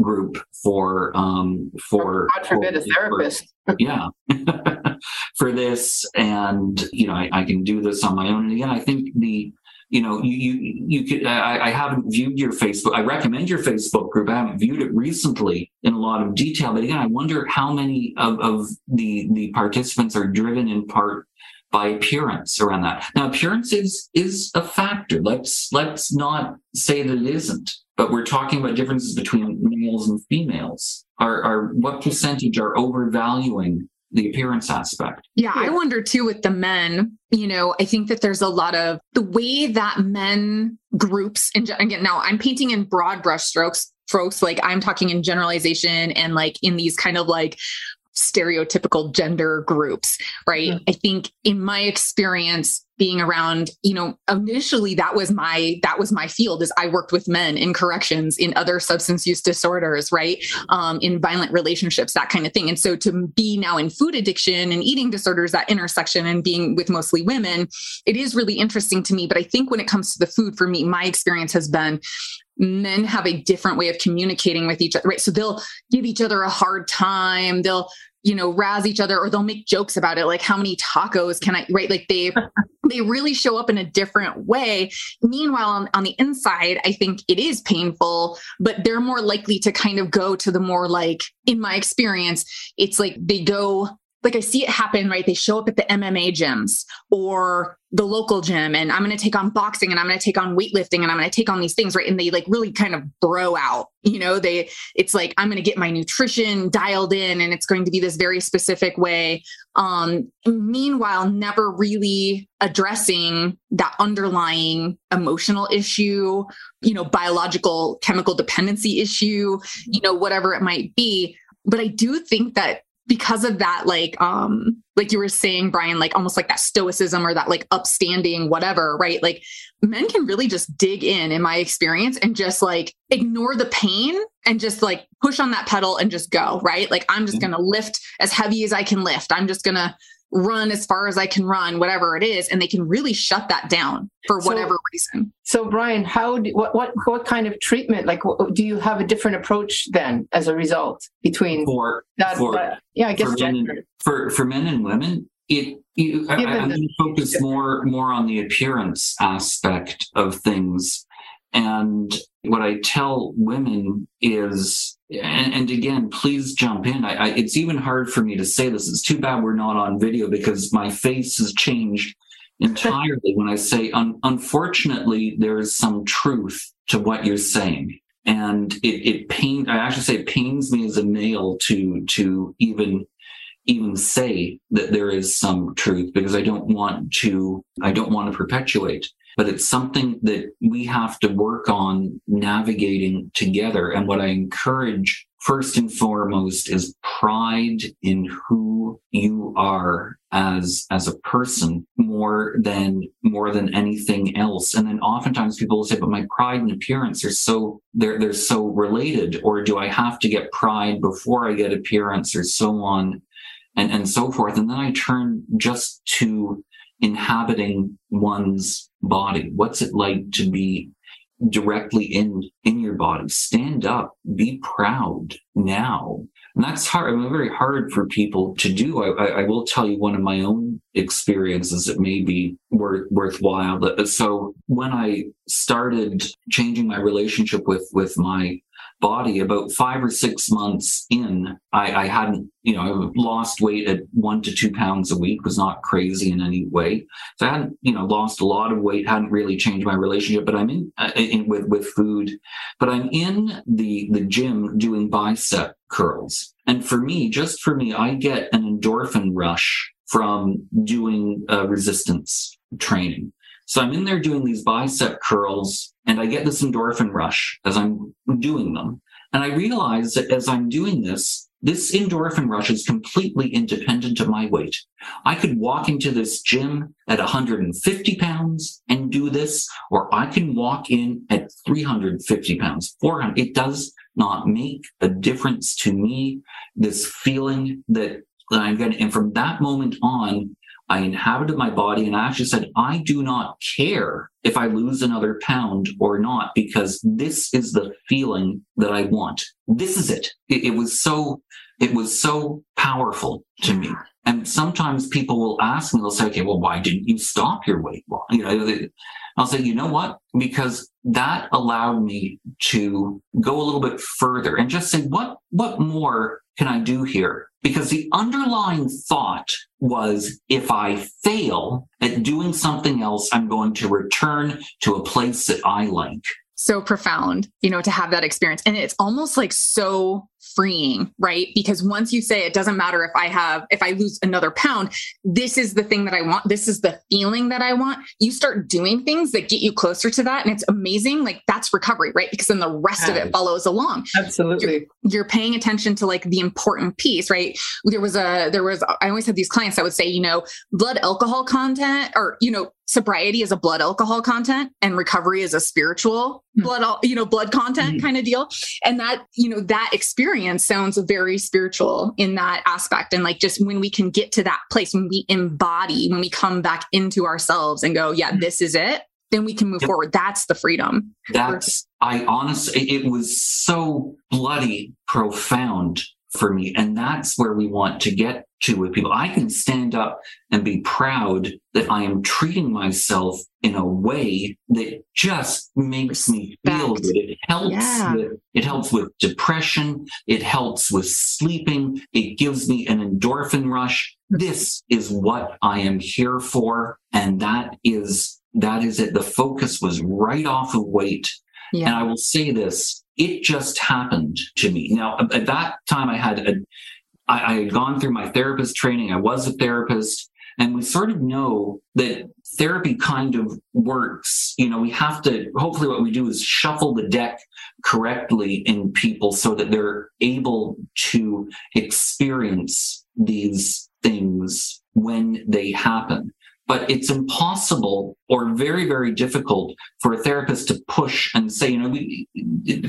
group for um for God forbid for, a therapist. For, yeah. for this and you know I, I, can do this on my own. And again, I think the you know you you you could I, I haven't viewed your Facebook. I recommend your Facebook group. I haven't viewed it recently in a lot of detail. But again, I wonder how many of, of the the participants are driven in part by appearance around that. Now, appearance is is a factor. Let's let's not say that it isn't. But we're talking about differences between males and females. Are are what percentage are overvaluing the appearance aspect? Yeah, I wonder too with the men. You know, I think that there's a lot of the way that men groups and again now I'm painting in broad brush strokes strokes like i'm talking in generalization and like in these kind of like stereotypical gender groups, right? Mm-hmm. I think in my experience being around, you know, initially that was my that was my field is I worked with men in corrections, in other substance use disorders, right? Um, in violent relationships, that kind of thing. And so to be now in food addiction and eating disorders, that intersection and being with mostly women, it is really interesting to me. But I think when it comes to the food, for me, my experience has been men have a different way of communicating with each other, right? So they'll give each other a hard time. They'll you know razz each other or they'll make jokes about it like how many tacos can i right like they they really show up in a different way meanwhile on, on the inside i think it is painful but they're more likely to kind of go to the more like in my experience it's like they go like I see it happen, right? They show up at the MMA gyms or the local gym and I'm going to take on boxing and I'm going to take on weightlifting and I'm going to take on these things, right? And they like really kind of bro out, you know, they, it's like, I'm going to get my nutrition dialed in and it's going to be this very specific way. Um, meanwhile, never really addressing that underlying emotional issue, you know, biological chemical dependency issue, you know, whatever it might be. But I do think that because of that like um like you were saying brian like almost like that stoicism or that like upstanding whatever right? Like men can really just dig in in my experience and just like ignore the pain and just like push on that pedal and just go right? Like i'm just going to lift as heavy as i can lift. I'm just going to run as far as I can run, whatever it is, and they can really shut that down for so, whatever reason. So, Brian, how do, what what what kind of treatment? Like, what, do you have a different approach then as a result between for that? For, that yeah, I guess for men, for for men and women, it. You, I, am going to focus more more on the appearance aspect of things, and what I tell women is and, and, again, please jump in. I, I, it's even hard for me to say this. It's too bad we're not on video because my face has changed entirely when I say, un- unfortunately, there is some truth to what you're saying. And it, it pain, I actually say it pains me as a male to, to even, even say that there is some truth because I don't want to, I don't want to perpetuate but it's something that we have to work on navigating together. And what I encourage first and foremost is pride in who you are as as a person more than more than anything else. And then oftentimes people will say but my pride and appearance are so they're they're so related or do i have to get pride before i get appearance? or so on and and so forth. And then i turn just to inhabiting one's body? What's it like to be directly in in your body? Stand up, be proud now. And that's hard. I mean, very hard for people to do. I, I, will tell you one of my own experiences that may be worth, worthwhile. So when I started changing my relationship with with my body about five or six months in I, I hadn't you know I lost weight at one to two pounds a week was not crazy in any way. So i hadn't you know lost a lot of weight hadn't really changed my relationship but i'm in, uh, in with with food. But i'm in the the gym doing bicep curls. And for me just for me i get an endorphin rush from doing uh, resistance training so I'm in there doing these bicep curls and I get this endorphin rush as I'm doing them. And I realize that as I'm doing this, this endorphin rush is completely independent of my weight. I could walk into this gym at 150 pounds and do this, or I can walk in at 350 pounds, 400. It does not make a difference to me. This feeling that, that I'm getting, and from that moment on, I inhabited my body and I actually said, I do not care if I lose another pound or not, because this is the feeling that I want. This is it. It, it was so, it was so powerful to me. And sometimes people will ask me, they'll say, okay, well, why didn't you stop your weight loss? You know, I'll say, you know what? Because that allowed me to go a little bit further and just say, what, what more can I do here? Because the underlying thought was if I fail at doing something else, I'm going to return to a place that I like. So profound, you know, to have that experience. And it's almost like so freeing, right? Because once you say it doesn't matter if I have, if I lose another pound, this is the thing that I want. This is the feeling that I want. You start doing things that get you closer to that. And it's amazing. Like that's recovery, right? Because then the rest of it follows along. Absolutely. You're, you're paying attention to like the important piece, right? There was a, there was, I always had these clients that would say, you know, blood alcohol content or, you know, sobriety is a blood alcohol content and recovery is a spiritual mm-hmm. blood, you know, blood content mm-hmm. kind of deal. And that, you know, that experience experience sounds very spiritual in that aspect. And like just when we can get to that place, when we embody, when we come back into ourselves and go, yeah, mm-hmm. this is it, then we can move yep. forward. That's the freedom. That's, I honestly, it was so bloody profound for me. And that's where we want to get to with people. I can stand up and be proud that I am treating myself in a way that just makes me feel good. It helps yeah. with, it helps with depression. It helps with sleeping. It gives me an endorphin rush. This is what I am here for. And that is, that is it. The focus was right off of weight. Yeah. And I will say this, it just happened to me. Now, at that time, I had a, I, I had gone through my therapist training. I was a therapist. and we sort of know that therapy kind of works. You know, we have to, hopefully, what we do is shuffle the deck correctly in people so that they're able to experience these things when they happen but it's impossible or very very difficult for a therapist to push and say you know we,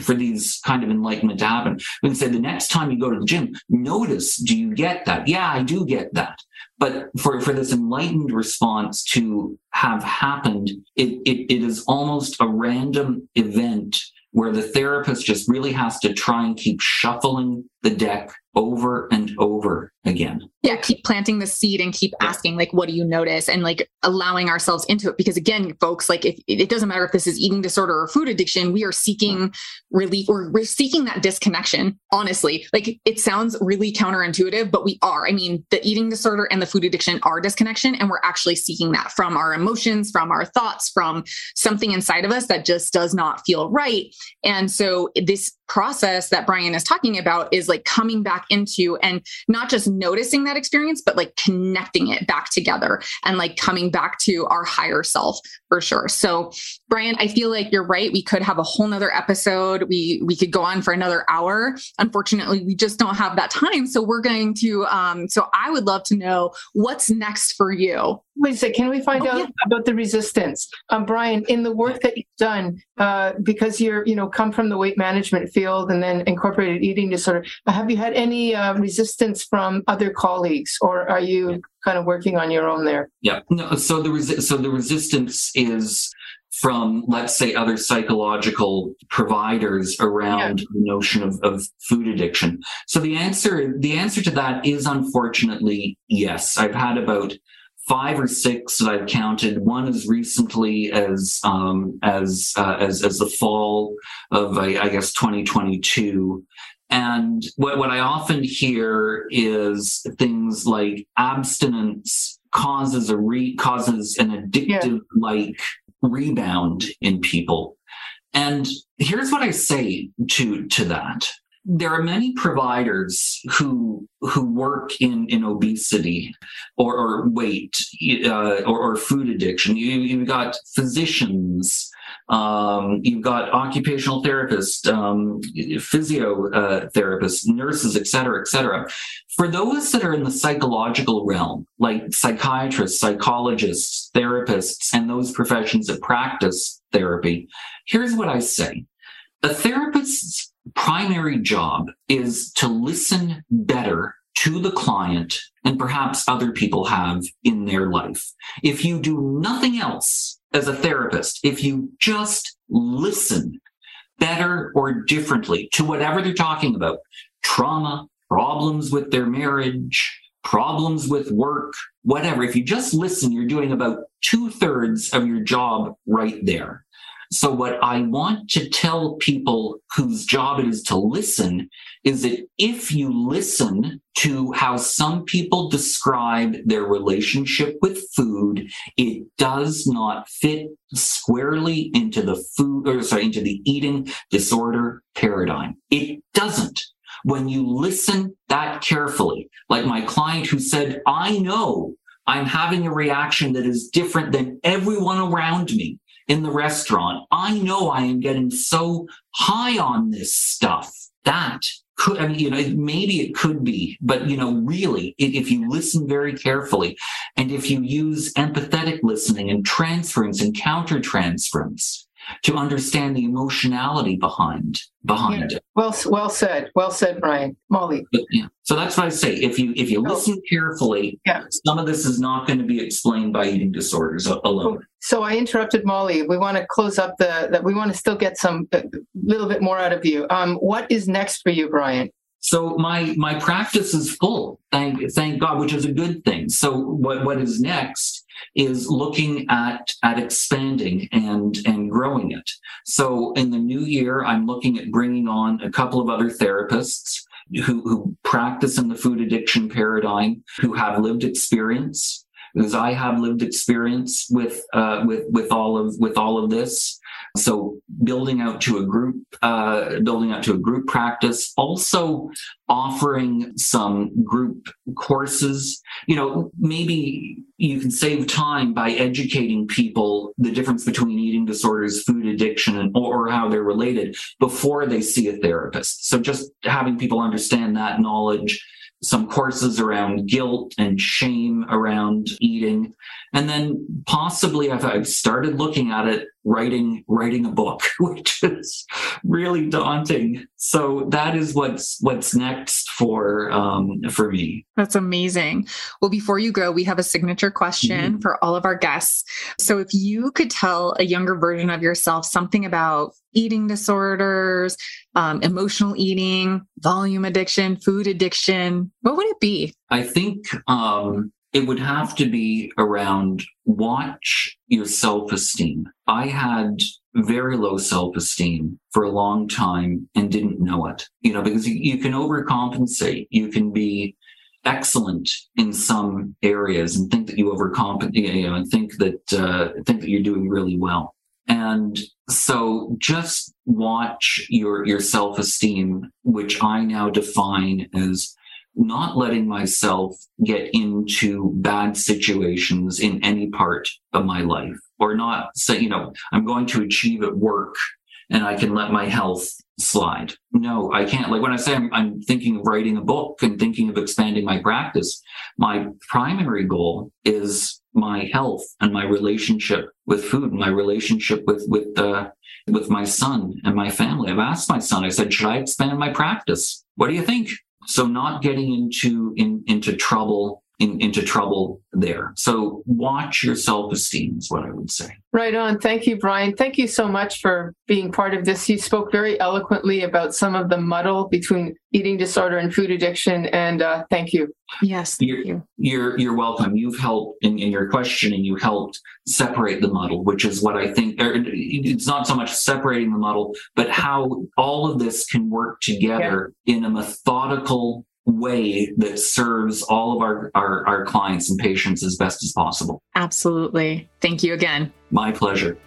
for these kind of enlightenment to happen. We can say the next time you go to the gym notice do you get that? Yeah i do get that. But for, for this enlightened response to have happened it, it, it is almost a random event where the therapist just really has to try and keep shuffling the deck over and over again. Yeah, keep planting the seed and keep asking, like, what do you notice? And like allowing ourselves into it. Because again, folks, like, if it doesn't matter if this is eating disorder or food addiction, we are seeking relief or we're seeking that disconnection. Honestly, like, it sounds really counterintuitive, but we are. I mean, the eating disorder and the food addiction are disconnection, and we're actually seeking that from our emotions, from our thoughts, from something inside of us that just does not feel right. And so, this process that Brian is talking about is like coming back into and not just noticing that experience, but like connecting it back together and like coming back to our higher self for sure. So Brian, I feel like you're right. We could have a whole nother episode. We we could go on for another hour. Unfortunately, we just don't have that time. So we're going to um, so I would love to know what's next for you. Wait a second, can we find oh, out yeah. about the resistance? Um, Brian, in the work that you've done, uh, because you're, you know, come from the weight management field and then incorporated eating disorder, have you had any uh, resistance from other colleagues or are you kind of working on your own there? Yeah, no, so the, resi- so the resistance is from, let's say, other psychological providers around yeah. the notion of, of food addiction. So the answer, the answer to that is unfortunately yes. I've had about five or six that I've counted. One as recently as um, as uh, as as the fall of I, I guess 2022. And what, what I often hear is things like abstinence causes a re causes an addictive like rebound in people. And here's what I say to, to that. There are many providers who who work in, in obesity or, or weight uh, or, or, food addiction. You, you've got physicians, um, you've got occupational therapists, um, physiotherapists, uh, nurses, et cetera, et cetera. For those that are in the psychological realm, like psychiatrists, psychologists, therapists, and those professions that practice therapy, here's what I say. A therapist's primary job is to listen better to the client and perhaps other people have in their life. If you do nothing else as a therapist, if you just listen better or differently to whatever they're talking about, trauma, problems with their marriage, problems with work, whatever, if you just listen, you're doing about two thirds of your job right there. So what I want to tell people whose job it is to listen is that if you listen to how some people describe their relationship with food, it does not fit squarely into the food or sorry, into the eating disorder paradigm. It doesn't. When you listen that carefully, like my client who said, I know I'm having a reaction that is different than everyone around me in the restaurant. I know I am getting so high on this stuff. That could, I mean, you know, maybe it could be, but you know, really, if you listen very carefully and if you use empathetic listening and transference and countertransference, to understand the emotionality behind behind yeah. Well, well said. Well said, Brian. Molly. Yeah. So that's what I say. If you if you oh. listen carefully, yeah. some of this is not going to be explained by eating disorders alone. So I interrupted Molly. We want to close up the that we want to still get some a little bit more out of you. Um, what is next for you, Brian? So my my practice is full. Thank thank God, which is a good thing. So what what is next is looking at at expanding and and growing it. So in the new year, I'm looking at bringing on a couple of other therapists who, who practice in the food addiction paradigm, who have lived experience, because I have lived experience with uh, with with all of with all of this. So building out to a group, uh, building out to a group practice, also offering some group courses. You know, maybe you can save time by educating people the difference between eating disorders, food addiction, and or, or how they're related before they see a therapist. So just having people understand that knowledge some courses around guilt and shame around eating. And then possibly I've, I've started looking at it writing writing a book which is really daunting. So that is what's what's next for um for me. That's amazing. Well before you go we have a signature question mm-hmm. for all of our guests. So if you could tell a younger version of yourself something about eating disorders um, emotional eating volume addiction food addiction what would it be? I think um it would have to be around watch your self esteem. I had very low self esteem for a long time and didn't know it, you know, because you, can overcompensate. You can be excellent in some areas and think that you overcompensate, you know, and think that, uh, think that you're doing really well. And so just watch your, your self esteem, which I now define as not letting myself get into bad situations in any part of my life or not say, you know, I'm going to achieve at work and I can let my health slide. No, I can't. Like when I say I'm, I'm, thinking of writing a book and thinking of expanding my practice, my primary goal is my health and my relationship with food, my relationship with, with, uh, with my son and my family. I've asked my son, I said, should I expand my practice? What do you think? So not getting into in, into trouble in, into trouble there. So watch your self esteem is what I would say. Right on. Thank you, Brian. Thank you so much for being part of this. You spoke very eloquently about some of the muddle between eating disorder and food addiction, and uh, thank you. Yes, thank you're, you. You're you're welcome. You've helped in, in your questioning. You helped separate the muddle, which is what I think. It's not so much separating the muddle, but how all of this can work together yeah. in a methodical way that serves all of our, our, our clients and patients as best as possible. Absolutely. Thank you again. My pleasure.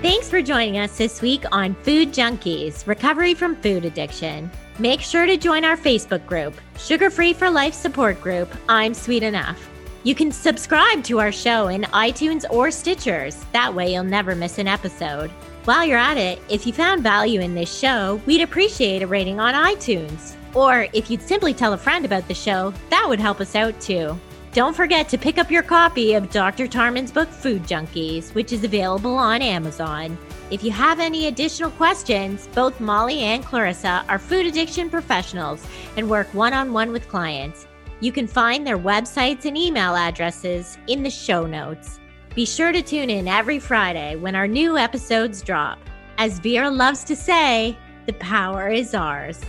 Thanks for joining us this week on Food Junkies Recovery from Food Addiction. Make sure to join our Facebook group, Sugar Free for Life support group, I'm Sweet Enough. You can subscribe to our show in iTunes or Stitchers. That way, you'll never miss an episode. While you're at it, if you found value in this show, we'd appreciate a rating on iTunes. Or if you'd simply tell a friend about the show, that would help us out too. Don't forget to pick up your copy of Dr. Tarman's book Food Junkies, which is available on Amazon. If you have any additional questions, both Molly and Clarissa are food addiction professionals and work one on one with clients. You can find their websites and email addresses in the show notes. Be sure to tune in every Friday when our new episodes drop. As Vera loves to say, the power is ours.